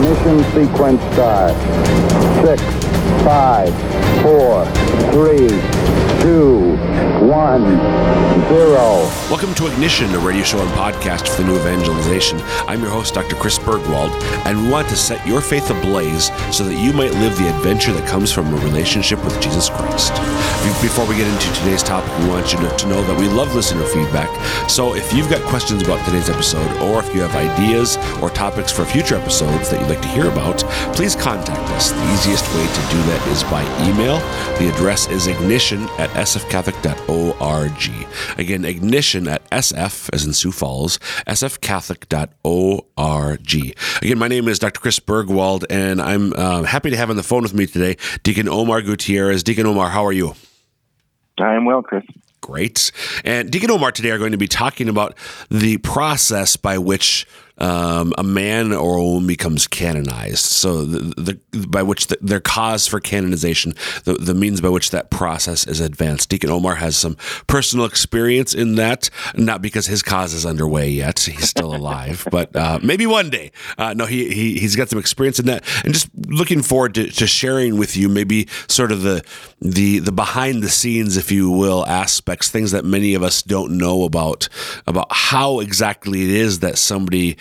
Ignition sequence start. Six, five, four, three, two, one, zero. Welcome to Ignition, a radio show and podcast for the new evangelization. I'm your host, Dr. Chris Burgwald, and we want to set your faith ablaze so that you might live the adventure that comes from a relationship with Jesus Christ. Before we get into today's topic, we want you to, know that we love listener feedback. So if you've got questions about today's episode, or if you have ideas or topics for future episodes that you'd like to hear about, please contact us. The easiest way to do that is by email. The address is ignition at sfcatholic.org. Again, ignition at sf, as in Sioux Falls, sfcatholic.org. Again, my name is Dr. Chris Burgwald, and I'm uh, happy to have on the phone with me today Deacon Omar Gutierrez. Deacon Omar, how are you? I am well, Chris. Great. And Deacon Omar today are going to be talking about the process by which um, a man or a woman becomes canonized. So the, the by which the, their cause for canonization, the, the means by which that process is advanced. Deacon Omar has some personal experience in that, not because his cause is underway yet. He's still alive, but uh, maybe one day. Uh, no, he, he he's got some experience in that, and just looking forward to, to sharing with you maybe sort of the the the behind the scenes, if you will, aspects, things that many of us don't know about about how exactly it is that somebody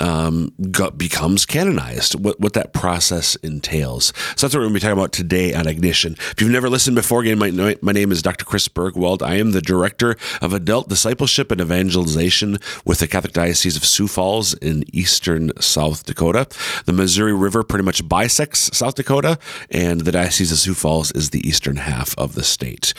um, got, becomes canonized, what, what that process entails. So that's what we're going to be talking about today on Ignition. If you've never listened before, again, my, my name is Dr. Chris Burgwald. I am the Director of Adult Discipleship and Evangelization with the Catholic Diocese of Sioux Falls in eastern South Dakota. The Missouri River pretty much bisects South Dakota, and the Diocese of Sioux Falls is the eastern half of the state.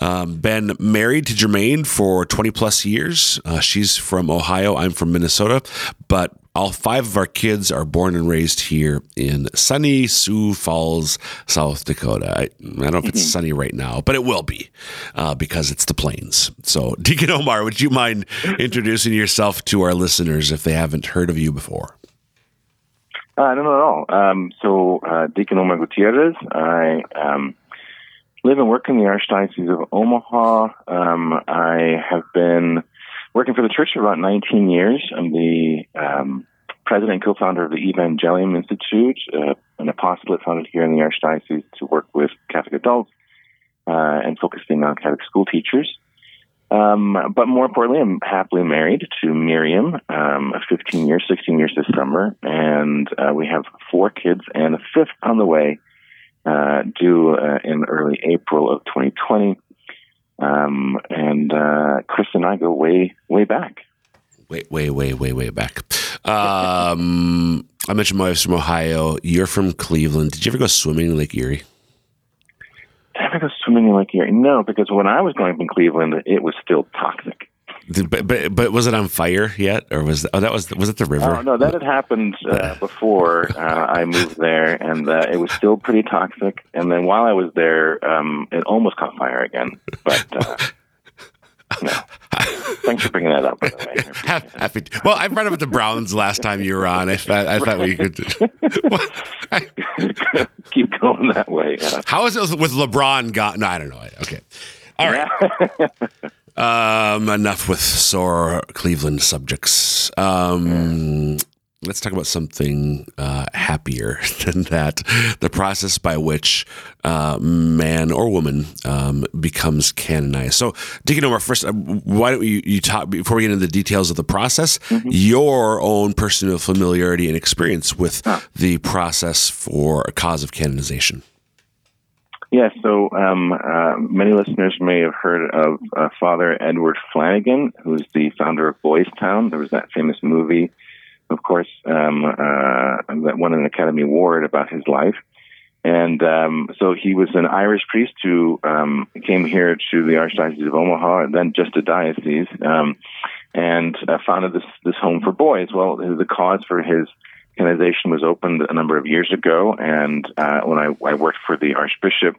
Um, been married to Jermaine for 20 plus years. Uh, she's from Ohio. I'm from Minnesota, but all five of our kids are born and raised here in sunny Sioux Falls, South Dakota. I, I don't know if it's mm-hmm. sunny right now, but it will be uh, because it's the plains. So, Deacon Omar, would you mind introducing yourself to our listeners if they haven't heard of you before? Uh, no, not at all. Um, so, uh, Deacon Omar Gutierrez, I um, live and work in the Archdiocese of Omaha. Um, I have been working for the church for about 19 years. I'm the um, president and co-founder of the Evangelium Institute, uh, an apostolate founded here in the Archdiocese to work with Catholic adults uh, and focusing on Catholic school teachers. Um, but more importantly, I'm happily married to Miriam, um, 15 years, 16 years this summer, and uh, we have four kids and a fifth on the way, uh, due uh, in early April of 2020. Um, and uh, Chris and I go way, way back. Way, way, way, way, way back. Um, I mentioned my wife's from Ohio. You're from Cleveland. Did you ever go swimming in Lake Erie? Did I ever go swimming in Lake Erie? No, because when I was growing up in Cleveland, it was still toxic. But, but, but was it on fire yet, or was oh that was was it the river? Oh no, that had happened uh, before uh, I moved there, and uh, it was still pretty toxic. And then while I was there, um, it almost caught fire again. But uh, no. Thanks for bringing that up. By. Happy. well, I brought up with the Browns last time you were on. I thought, I thought we could keep going that way. Yeah. How is it with LeBron? Got no, I don't know. Okay, all right. Um, enough with sore Cleveland subjects. Um, let's talk about something uh, happier than that the process by which uh, man or woman um, becomes canonized so Deacon Omar first uh, why don't you, you talk before we get into the details of the process mm-hmm. your own personal familiarity and experience with the process for a cause of canonization yeah, so um, uh, many listeners may have heard of uh, Father Edward Flanagan, who's the founder of Boys Town. There was that famous movie, of course, um, uh, that won an Academy Award about his life. And um, so he was an Irish priest who um, came here to the Archdiocese of Omaha, then just a diocese, um, and uh, founded this this home for boys. Well, the cause for his canonization was opened a number of years ago, and uh, when I, I, worked for the Archbishop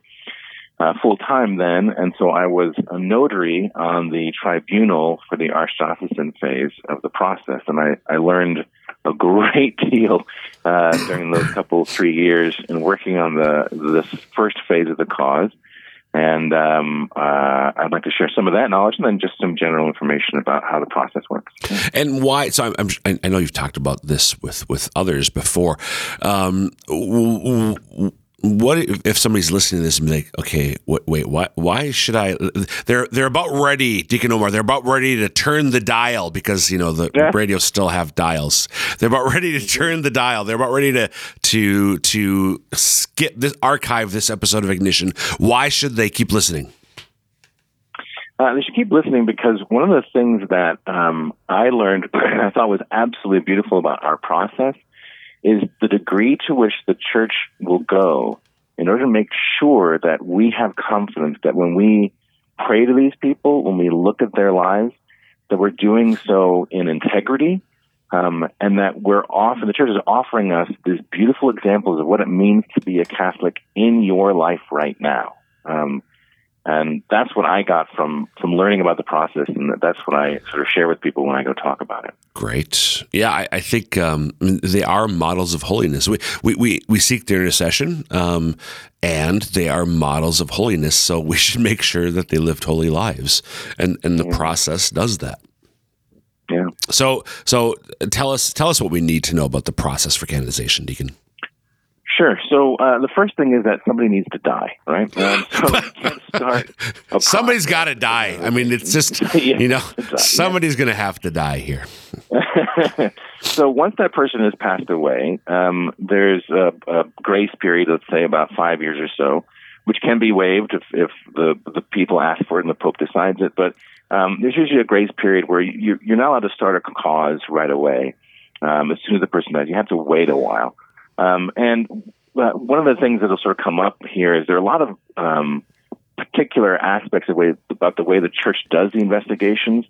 uh, full time then, and so I was a notary on the tribunal for the archdiocesan phase of the process, and I, I learned a great deal uh, during those couple three years in working on the this first phase of the cause. And um, uh, I'd like to share some of that knowledge and then just some general information about how the process works. And why? So I'm, I'm, i know you've talked about this with, with others before. Um, what if somebody's listening to this and be like, okay, wait, wait, why, why should I? They're they're about ready, Deacon Omar. They're about ready to turn the dial because you know the yeah. radios still have dials. They're about ready to turn the dial. They're about ready to to to skip this archive this episode of Ignition. Why should they keep listening? Uh, they should keep listening because one of the things that um, I learned and I thought was absolutely beautiful about our process is the degree to which the church will go in order to make sure that we have confidence that when we pray to these people, when we look at their lives, that we're doing so in integrity, um, and that we're often the church is offering us these beautiful examples of what it means to be a Catholic in your life right now. Um, and that's what I got from from learning about the process, and that's what I sort of share with people when I go talk about it. Great, yeah, I, I think um, they are models of holiness. We we we, we seek their intercession, um, and they are models of holiness. So we should make sure that they lived holy lives, and and the yeah. process does that. Yeah. So so tell us tell us what we need to know about the process for canonization, Deacon. Sure. So uh, the first thing is that somebody needs to die, right? Um, so Somebody's got to die. I mean, it's just yeah, you know, somebody's yeah. going to have to die here. so once that person has passed away, um, there's a, a, grace period, let's say about five years or so, which can be waived if, if the the people ask for it and the Pope decides it. But um, there's usually a grace period where you, you're not allowed to start a cause right away. Um, as soon as the person dies, you have to wait a while. Um, and uh, one of the things that'll sort of come up here is there are a lot of um, particular aspects of way, about the way the church does the investigations,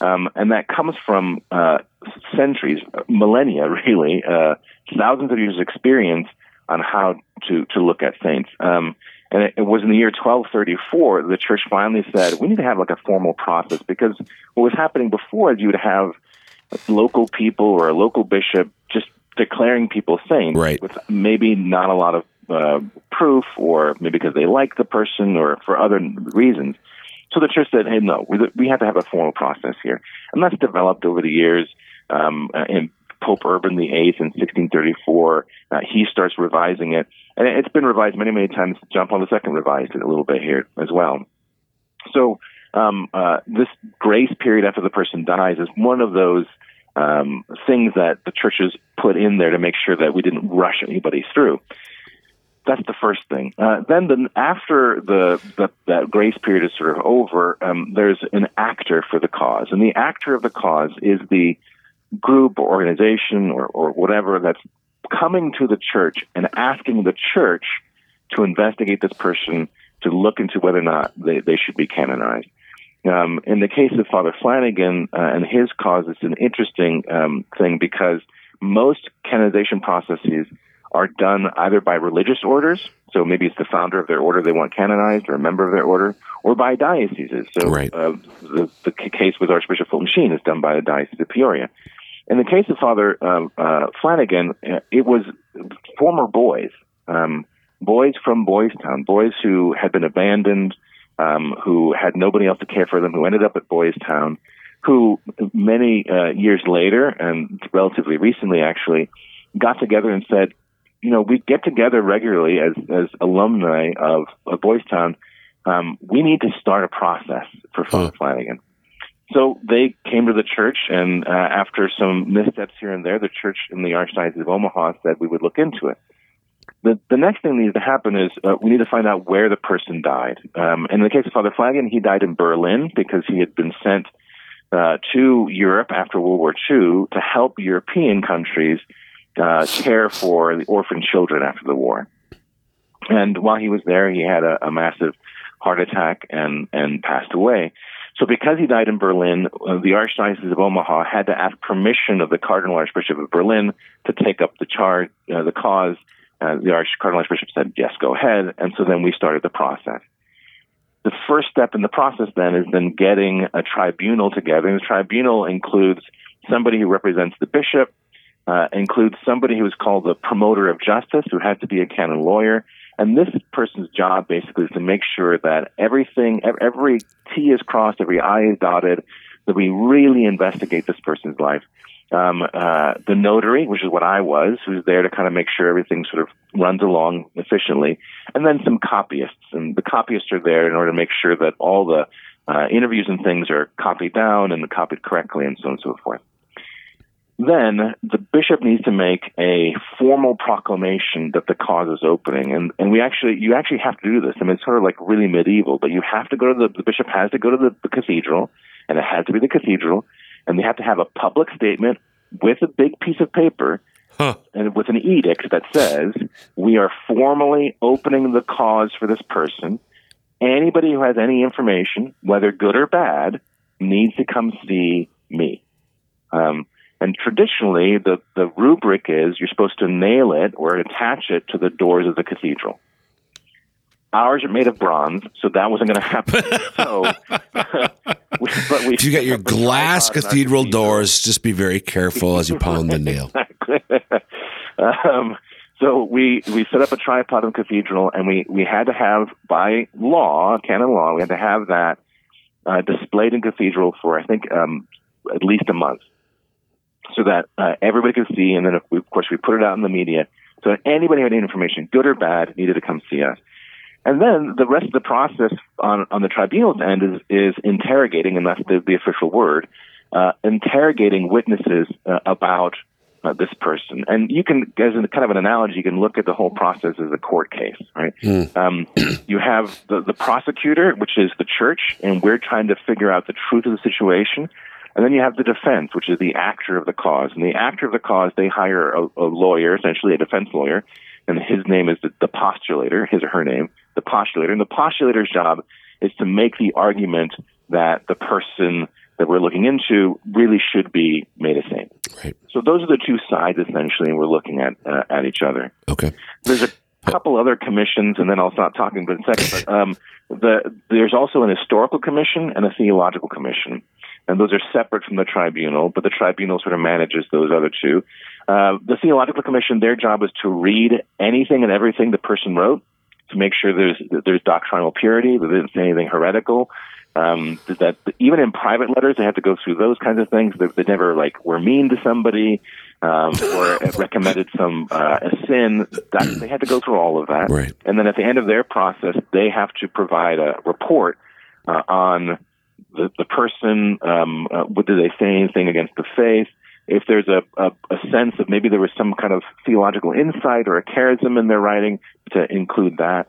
um, and that comes from uh, centuries, millennia, really, uh, thousands of years of experience on how to to look at saints. Um, and it, it, was in the year 1234 the church finally said we need to have like a formal process because what was happening before is you would have local people or a local bishop just declaring people saints right. with maybe not a lot of uh, proof, or maybe because they like the person, or for other reasons. So the church said, "Hey, no, we, we have to have a formal process here," and that's developed over the years. Um, in Pope Urban VIII in 1634, uh, he starts revising it, and it's been revised many, many times. John Paul II revised it a little bit here as well. So um, uh, this grace period after the person dies is one of those um, things that the churches put in there to make sure that we didn't rush anybody through. That's the first thing. Uh, then, the, after the, the, that grace period is sort of over, um, there's an actor for the cause, and the actor of the cause is the group or organization or, or whatever that's coming to the church and asking the church to investigate this person to look into whether or not they, they should be canonized. Um, in the case of Father Flanagan uh, and his cause, it's an interesting um, thing because most canonization processes are done either by religious orders, so maybe it's the founder of their order they want canonized or a member of their order, or by dioceses. So right. uh, the, the case with Archbishop Fulton Sheen is done by the Diocese of Peoria. In the case of Father uh, uh, Flanagan, uh, it was former boys, um, boys from Boys Town, boys who had been abandoned, um, who had nobody else to care for them, who ended up at Boys Town, who many uh, years later, and relatively recently actually, got together and said, you know, we get together regularly as, as alumni of, of Boys Town. Um, we need to start a process for Father huh. Flanagan. So they came to the church, and uh, after some missteps here and there, the church in the Archdiocese of Omaha said we would look into it. The, the next thing that needs to happen is uh, we need to find out where the person died. Um, in the case of Father Flanagan, he died in Berlin because he had been sent uh, to Europe after World War II to help European countries uh, care for the orphan children after the war. And while he was there, he had a, a massive heart attack and, and passed away. So because he died in Berlin, uh, the Archdiocese of Omaha had to ask permission of the Cardinal Archbishop of Berlin to take up the charge, uh, the cause uh, the Arch Cardinal Archbishop said, yes, go ahead. And so then we started the process. The first step in the process then is then getting a tribunal together. And the tribunal includes somebody who represents the bishop, uh, includes somebody who is called the promoter of justice, who has to be a canon lawyer, And this person's job basically is to make sure that everything, every T is crossed, every I is dotted, that we really investigate this person's life. Um, uh, the notary, which is what I was, who's there to kind of make sure everything sort of runs along efficiently, and then some copyists. And the copyists are there in order to make sure that all the uh, interviews and things are copied down and copied correctly, and so on and so forth. Then the bishop needs to make a formal proclamation that the cause is opening, and and we actually you actually have to do this. I mean, it's sort of like really medieval, but you have to go to the, the bishop has to go to the, the cathedral, and it has to be the cathedral, and they have to have a public statement with a big piece of paper Huh. and with an edict that says we are formally opening the cause for this person. Anybody who has any information, whether good or bad, needs to come see me. Um, and traditionally, the, the rubric is you're supposed to nail it or attach it to the doors of the cathedral. Ours are made of bronze, so that wasn't going to happen. so, we, but we if you got your glass cathedral doors, just be very careful as you pound the nail. um, so we we set up a tripod in cathedral, and we we had to have by law, canon law, we had to have that uh, displayed in cathedral for I think um, at least a month so that uh, everybody could see. And then, of course, we put it out in the media so that anybody who had any information, good or bad, needed to come see us. And then the rest of the process on, on the tribunal's end is, is interrogating, and that's the, the official word, uh, interrogating witnesses uh, about uh, this person. And you can, as a kind of an analogy, you can look at the whole process as a court case, right? Mm. Um, you have the, the prosecutor, which is the church, and we're trying to figure out the truth of the situation. And then you have the defense, which is the actor of the cause. And the actor of the cause, they hire a, a lawyer, essentially a defense lawyer, and his name is the, the postulator, his or her name, the postulator. And the postulator's job is to make the argument that the person that we're looking into really should be made a saint. Right. So those are the two sides essentially, and we're looking at uh, at each other. Okay. There's a couple other commissions, and then I'll stop talking for a second. But um, the, there's also an historical commission and a theological commission and those are separate from the tribunal, but the tribunal sort of manages those other two. Uh, the Theological Commission, their job is to read anything and everything the person wrote to make sure there's there's doctrinal purity, that they didn't say anything heretical. Um, that even in private letters, they have to go through those kinds of things. They, they never like were mean to somebody um, or recommended some uh, a sin. That, they had to go through all of that, right. and then at the end of their process, they have to provide a report uh, on the, the person, um, uh, do they say anything against the faith? If there's a, a, a sense of maybe there was some kind of theological insight or a charism in their writing, to include that.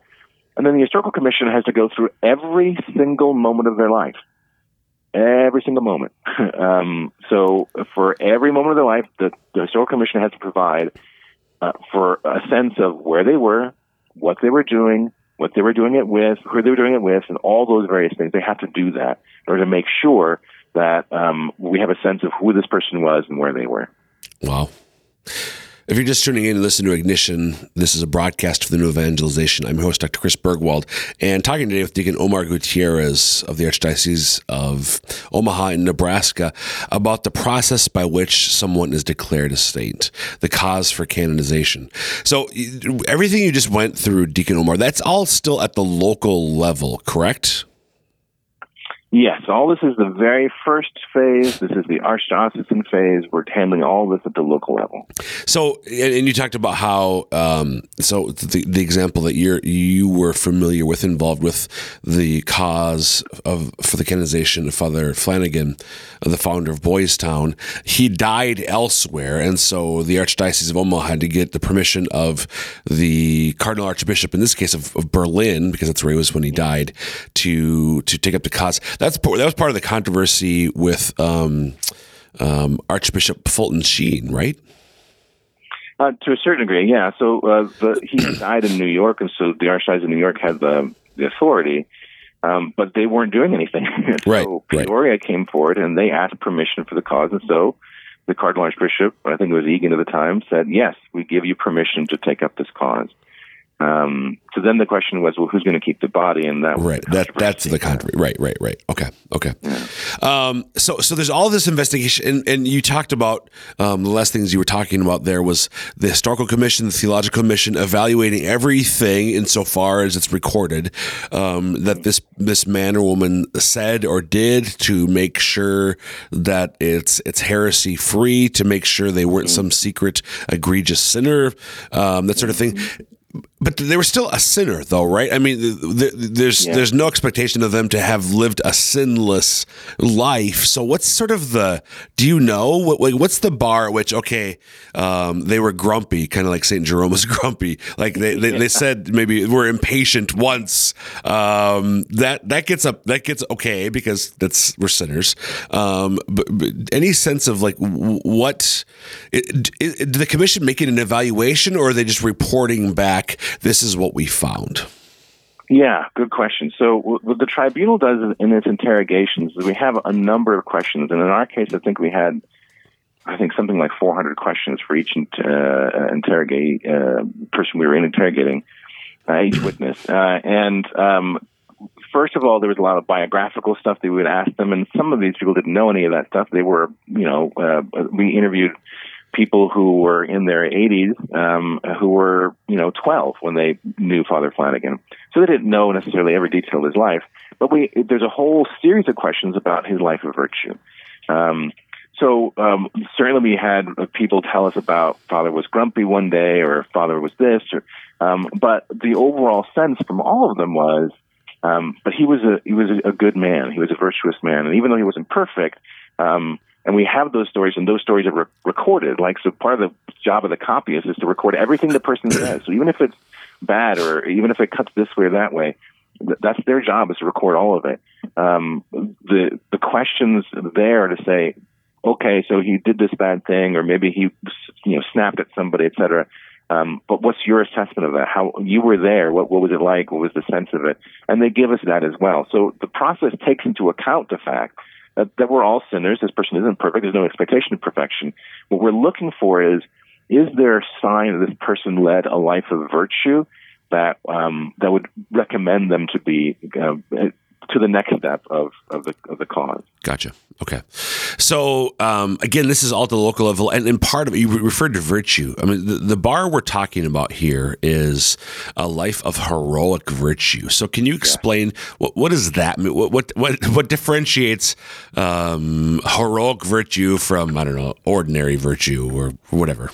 And then the historical commission has to go through every single moment of their life. Every single moment. um, so for every moment of their life, the, the historical commission has to provide uh, for a sense of where they were, what they were doing, what they were doing it with, who they were doing it with, and all those various things. They have to do that in order to make sure that um, we have a sense of who this person was and where they were. Wow. If you're just tuning in to listen to Ignition, this is a broadcast for the New Evangelization. I'm your host, Dr. Chris Burgwald, and talking today with Deacon Omar Gutierrez of the Archdiocese of Omaha in Nebraska about the process by which someone is declared a saint, the cause for canonization. So, everything you just went through, Deacon Omar, that's all still at the local level, correct? Yes, all this is the very first phase. This is the archdiocesan phase. We're handling all this at the local level. So, and, you talked about how, um, so the, the example that you're you were familiar with, involved with the cause of for the canonization of Father Flanagan, the founder of Boys Town. He died elsewhere, and so the Archdiocese of Omaha had to get the permission of the Cardinal Archbishop, in this case of, of Berlin, because that's where he was when he died, to to take up the cause that's that was part of the controversy with um, um, Archbishop Fulton Sheen, right? Uh, to a certain degree, yeah. So uh, the, he died in New York, and so the Archdiocese of New York had the, the authority, um, but they weren't doing anything. so right, Peoria right. came forward, and they asked permission for the cause, and so the Cardinal Archbishop, I think it was Egan at the time, said, "Yes, we give you permission to take up this cause." Um, so then the question was, well, who's going to keep the body? And that right. That that's the country. Right. Right. Right. Okay. Okay. Yeah. Um, so so there's all this investigation, and, and you talked about um, the last things you were talking about. There was the historical commission, the theological commission, evaluating everything insofar as it's recorded um, that this this man or woman said or did to make sure that it's it's heresy free, to make sure they weren't mm-hmm. some secret egregious sinner, um, that sort of thing but they were still a sinner, though, right? I mean, there's yeah. there's no expectation of them to have lived a sinless life. So, what's sort of the? Do you know what? What's the bar at which okay, um, they were grumpy, kind of like Saint Jerome was grumpy. Like they, they, yeah. they said maybe we're impatient once. Um, that that gets up that gets okay because that's we're sinners. Um, but, but, any sense of like what? It, it, did the commission making an evaluation, or are they just reporting back? This is what we found? Yeah, good question. So, what the tribunal does in its interrogations is we have a number of questions, and in our case, I think we had, I think something like 400 questions for each uh, interrogate uh, person we were interrogating, uh, each witness, uh, and um, first of all, there was a lot of biographical stuff that we would ask them, and some of these people didn't know any of that stuff. They were, you know, uh, we interviewed people who were in their 80s um, who were, you know, 12 when they knew Father Flanagan. So they didn't know necessarily every detail of his life. But we, there's a whole series of questions about his life of virtue. Um, so um, certainly we had people tell us about Father was grumpy one day or Father was this, or, um, but the overall sense from all of them was, um, but he was a he was a, good man. He was a virtuous man, and even though he wasn't perfect, um, and we have those stories, and those stories are re- recorded. Like, so part of the job of the copyist is to record everything the person says. So even if it's bad, or even if it cuts this way or that way, th- that's their job is to record all of it. Um, the the questions there to say, okay, so he did this bad thing, or maybe he, you know, snapped at somebody, etc. Um, but what's your assessment of that? How you were there? What what was it like? What was the sense of it? And they give us that as well. So the process takes into account the fact that, that we're all sinners. This person isn't perfect. There's no expectation of perfection. What we're looking for is, is there a sign that this person led a life of virtue that um, that would recommend them to be uh, to the next step of, of the of the cause. Gotcha. Okay. So um, again, this is all at the local level, and, and part of it, you referred to virtue. I mean, the, the, bar we're talking about here is a life of heroic virtue. So can you explain yeah. what what does that mean? What what what, what differentiates um, heroic virtue from I don't know ordinary virtue or whatever?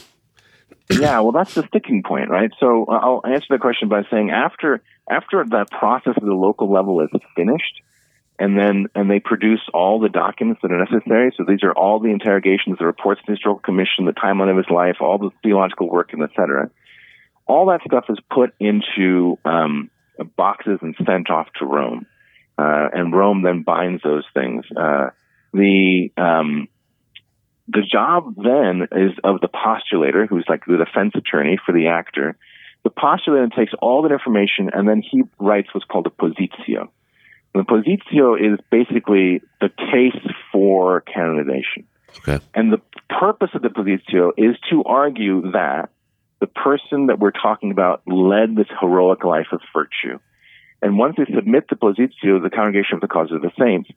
Yeah, well, that's the sticking point, right? So uh, I'll answer the question by saying after after that process at the local level is finished, and then and they produce all the documents that are necessary. So these are all the interrogations, the reports to the historical commission, the timeline of his life, all the theological work, and etc. All that stuff is put into um, boxes and sent off to Rome, uh, and Rome then binds those things. Uh, the um, the job then is of the postulator, who's like the defense attorney for the actor. The postulator takes all that information and then he writes what's called a positio. And the positio is basically the case for canonization. Okay. And the purpose of the positio is to argue that the person that we're talking about led this heroic life of virtue. And once they submit the positio, the Congregation of the Cause of the Saints,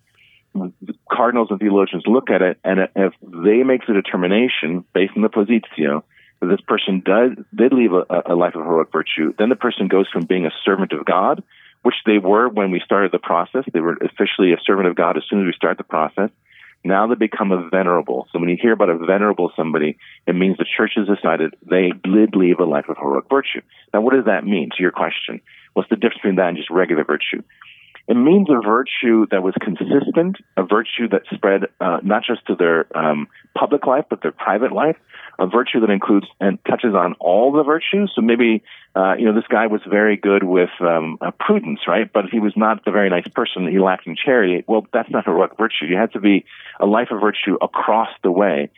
cardinals and theologians look at it, and if they make the determination based on the positio that this person does did leave a, a life of heroic virtue, then the person goes from being a servant of God, which they were when we started the process. They were officially a servant of God as soon as we start the process. Now they become a venerable. So when you hear about a venerable somebody, it means the church has decided they did leave a life of heroic virtue. Now, what does that mean to your question? What's the difference between that and just regular virtue? It means a virtue that was consistent, a virtue that spread uh, not just to their um, public life, but their private life, a virtue that includes and touches on all the virtues. So maybe, uh, you know, this guy was very good with um, uh, prudence, right? But he was not a very nice person. He lacked in charity. Well, that's not a heroic virtue. You had to be a life of virtue across the way.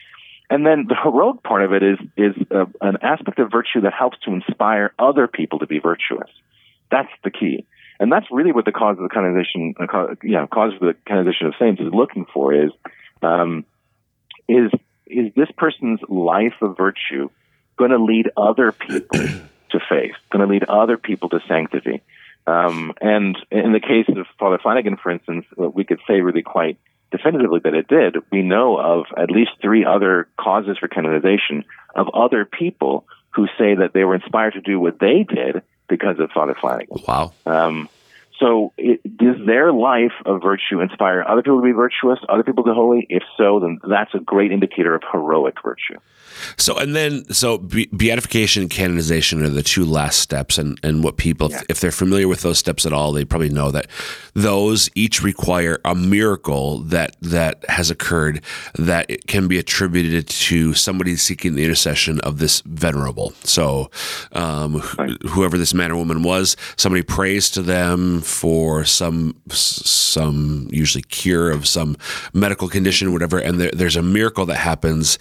And then the heroic part of it is is uh, an aspect of virtue that helps to inspire other people to be virtuous. That's the key. And that's really what the cause of the canonization, uh, yeah, cause of the canonization of saints is looking for is, um, is, is this person's life of virtue going to lead other people to to faith, going to lead other people to sanctity. Um, and in the case of Father Flanagan, for instance, we could say really quite definitively that it did. We know of at least three other causes for canonization of other people who say that they were inspired to do what they did because of Father Flanagan. Wow. Um, so, it, does their life of virtue inspire other people to be virtuous, other people to be holy? If so, then that's a great indicator of heroic virtue. So, and then, so beatification and canonization are the two last steps. And, and what people, yeah. if they're familiar with those steps at all, they probably know that those each require a miracle that, that has occurred that can be attributed to somebody seeking the intercession of this venerable. So, um, right. whoever this man or woman was, somebody prays to them for some some usually cure of some medical condition, whatever, and there, there's a miracle that happens.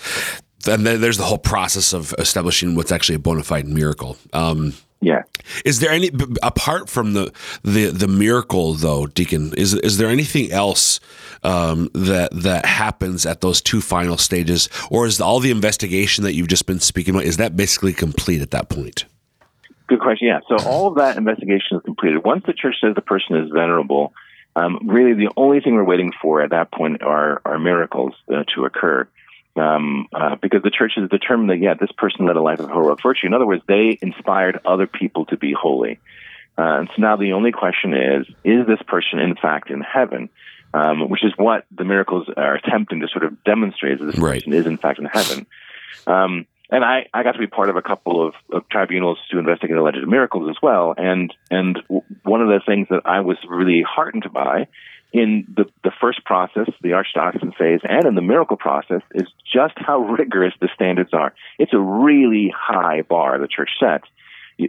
And then there's the whole process of establishing what's actually a bona fide miracle. Um, yeah. Is there any apart from the the the miracle though, Deacon? Is is there anything else um, that that happens at those two final stages, or is all the investigation that you've just been speaking about is that basically complete at that point? Good question. Yeah. So all of that investigation is completed. Once the church says the person is venerable, um, really the only thing we're waiting for at that point are, are miracles uh, to occur. Um, uh, because the church has determined that, yeah, this person led a life of heroic virtue. In other words, they inspired other people to be holy. Uh, and so now the only question is, is this person in fact in heaven? Um, which is what the miracles are attempting to sort of demonstrate that this right. person is in fact in heaven. Um, and I, I got to be part of a couple of, of tribunals to investigate alleged miracles as well. And and one of the things that I was really heartened by in the the first process, the archdiocesan phase, and in the miracle process, is just how rigorous the standards are. It's a really high bar the church sets.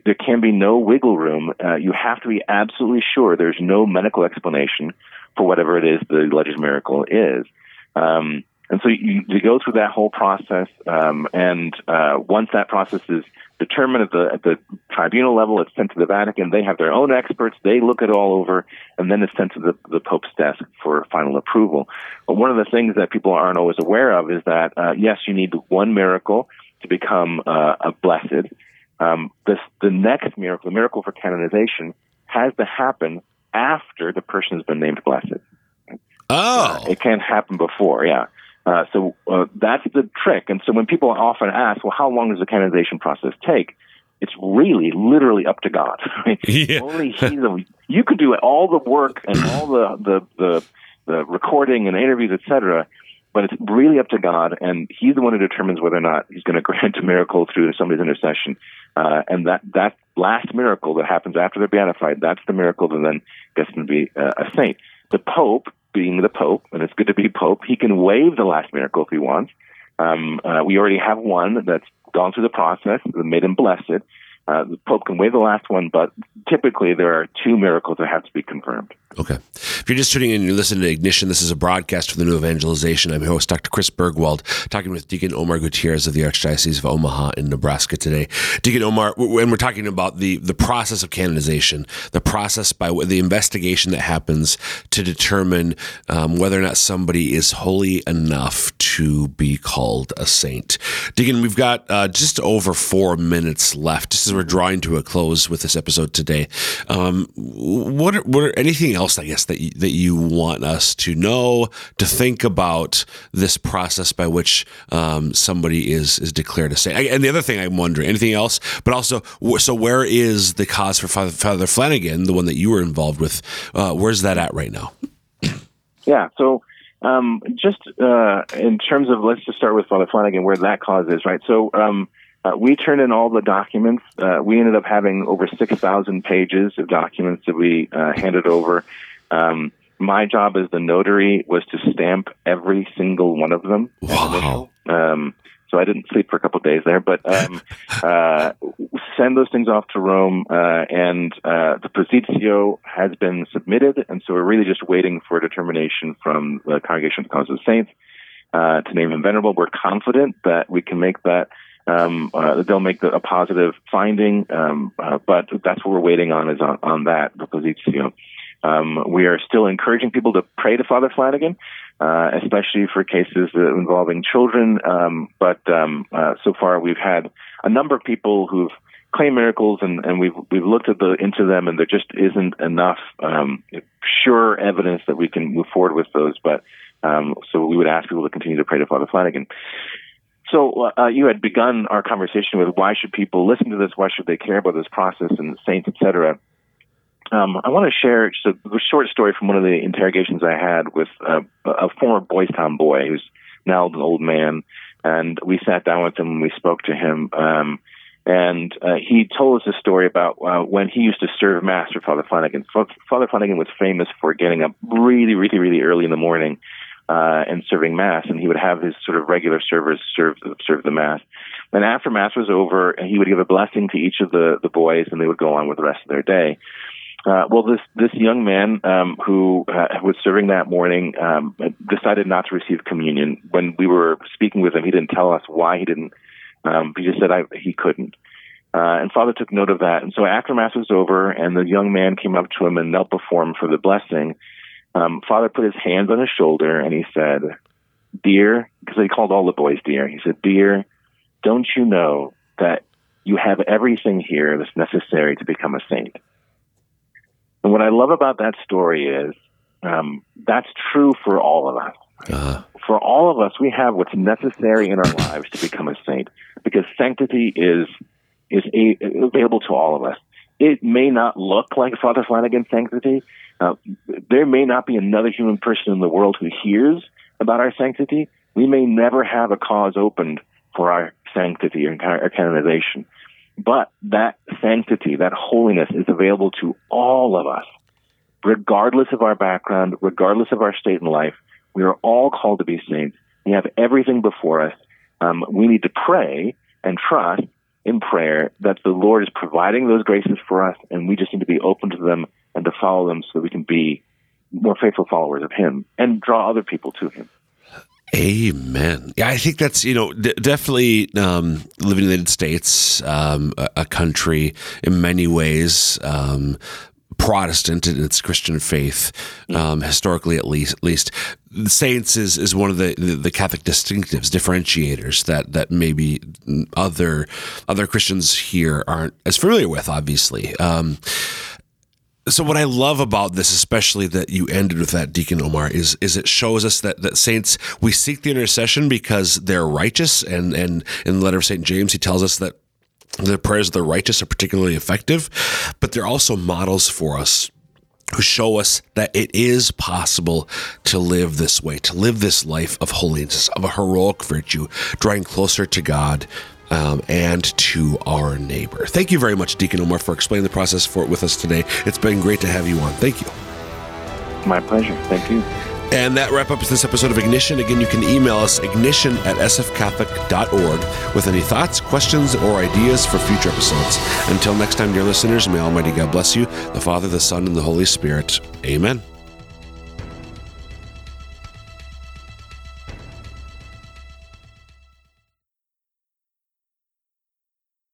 There can be no wiggle room. Uh, you have to be absolutely sure there's no medical explanation for whatever it is the alleged miracle is. Um, and so you, you go through that whole process, um, and uh, once that process is determined at the at the tribunal level, it's sent to the Vatican. They have their own experts. They look it all over, and then it's sent to the, the Pope's desk for final approval. But one of the things that people aren't always aware of is that uh, yes, you need one miracle to become uh, a blessed. Um, this the next miracle, the miracle for canonization, has to happen after the person has been named blessed. Oh, uh, it can't happen before. Yeah. Uh, so uh, that's the trick. And so when people often ask, well, how long does the canonization process take? It's really, literally up to God. Yeah. Only He's a, you could do all the work and all the, the, the, the recording and interviews, etc. But it's really up to God, and He's the one who determines whether or not He's going to grant a miracle through somebody's intercession. Uh, and that that last miracle that happens after they're beatified, that's the miracle that then gets them to be uh, a saint. The Pope being the Pope, and it's good to be Pope, he can waive the last miracle if he wants. Um, uh, we already have one that's gone through the process, and made him blessed. Uh, the Pope can waive the last one, but typically there are two miracles that have to be confirmed. Okay. If you're just tuning in, and you're listening to Ignition. This is a broadcast for the New Evangelization. I'm your host, Dr. Chris Burgwald, talking with Deacon Omar Gutierrez of the Archdiocese of Omaha in Nebraska today. Deacon Omar, when we're talking about the, the process of canonization, the process by the investigation that happens to determine um, whether or not somebody is holy enough to be called a saint. Deacon, we've got uh, just over four minutes left, just as we're drawing to a close with this episode today. Um, what, are, what are anything else, I guess, that you, that you want us to know, to think about this process by which um, somebody is is declared a saint. And the other thing I'm wondering, anything else? But also, so where is the cause for Father, Father Flanagan, the one that you were involved with? Uh, where's that at right now? Yeah, so um, just uh, in terms of, let's just start with Father Flanagan, where that cause is, right? So um, uh, we turned in all the documents. Uh, we ended up having over 6,000 pages of documents that we uh, handed over. Um, my job as the notary was to stamp every single one of them. Wow. Um, so I didn't sleep for a couple of days there, but um, uh, send those things off to Rome, uh, and uh, the positio has been submitted, and so we're really just waiting for a determination from the Congregation of the Cause of the Saints uh, to name him venerable. We're confident that we can make that um, uh, they'll make the, a positive finding, um, uh, but that's what we're waiting on is on, on that, the positio. Um, we are still encouraging people to pray to Father Flanagan, uh, especially for cases involving children. Um, but um, uh, so far, we've had a number of people who've claimed miracles, and, and we've we've looked at the into them, and there just isn't enough um, sure evidence that we can move forward with those. But um, so we would ask people to continue to pray to Father Flanagan. So uh, you had begun our conversation with why should people listen to this? Why should they care about this process and the saints, etc. Um, I want to share just a, a, short story from one of the interrogations I had with uh, a former Boys Town boy who's now an old man, and we sat down with him and we spoke to him. Um, and uh, he told us a story about uh, when he used to serve mass for Father Flanagan. Father Flanagan was famous for getting up really, really, really early in the morning uh, and serving mass, and he would have his sort of regular servers serve serve the mass. And after mass was over, he would give a blessing to each of the the boys, and they would go on with the rest of their day. Uh, well, this this young man um, who uh, was serving that morning um, decided not to receive communion. When we were speaking with him, he didn't tell us why he didn't. Um, he just said I, he couldn't. Uh, and Father took note of that. And so after Mass was over, and the young man came up to him and knelt before him for the blessing, um, Father put his hands on his shoulder and he said, Dear, because he called all the boys dear, he said, Dear, don't you know that you have everything here that's necessary to become a saint? And what I love about that story is um, that's true for all of us. Uh-huh. For all of us, we have what's necessary in our lives to become a saint because sanctity is is a, available to all of us. It may not look like Father Flanagan's sanctity, uh, there may not be another human person in the world who hears about our sanctity. We may never have a cause opened for our sanctity or canonization. But that sanctity, that holiness is available to all of us, regardless of our background, regardless of our state in life. We are all called to be saints. We have everything before us. Um, we need to pray and trust in prayer that the Lord is providing those graces for us, and we just need to be open to them and to follow them so we can be more faithful followers of Him and draw other people to Him. Amen. Yeah, I think that's you know d- definitely um, living in the United States, um, a, a, country in many ways um, Protestant in its Christian faith, um, historically at least. At least, the saints is, is one of the, the, the Catholic distinctives, differentiators that that maybe other other Christians here aren't as familiar with. Obviously. Um, so what I love about this, especially that you ended with that, Deacon Omar, is is it shows us that that saints we seek the intercession because they're righteous, and and in the letter of Saint James he tells us that the prayers of the righteous are particularly effective, but they're also models for us who show us that it is possible to live this way, to live this life of holiness, of a heroic virtue, drawing closer to God um, and to our neighbor. Thank you very much, Deacon Omar, for explaining the process for it with us today. It's been great to have you on. Thank you. My pleasure. Thank you. And that wraps up this episode of Ignition. Again, you can email us ignition at sfcatholic.org with any thoughts, questions, or ideas for future episodes. Until next time, dear listeners, may Almighty God bless you, the Father, the Son, and the Holy Spirit. Amen.